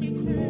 be crazy.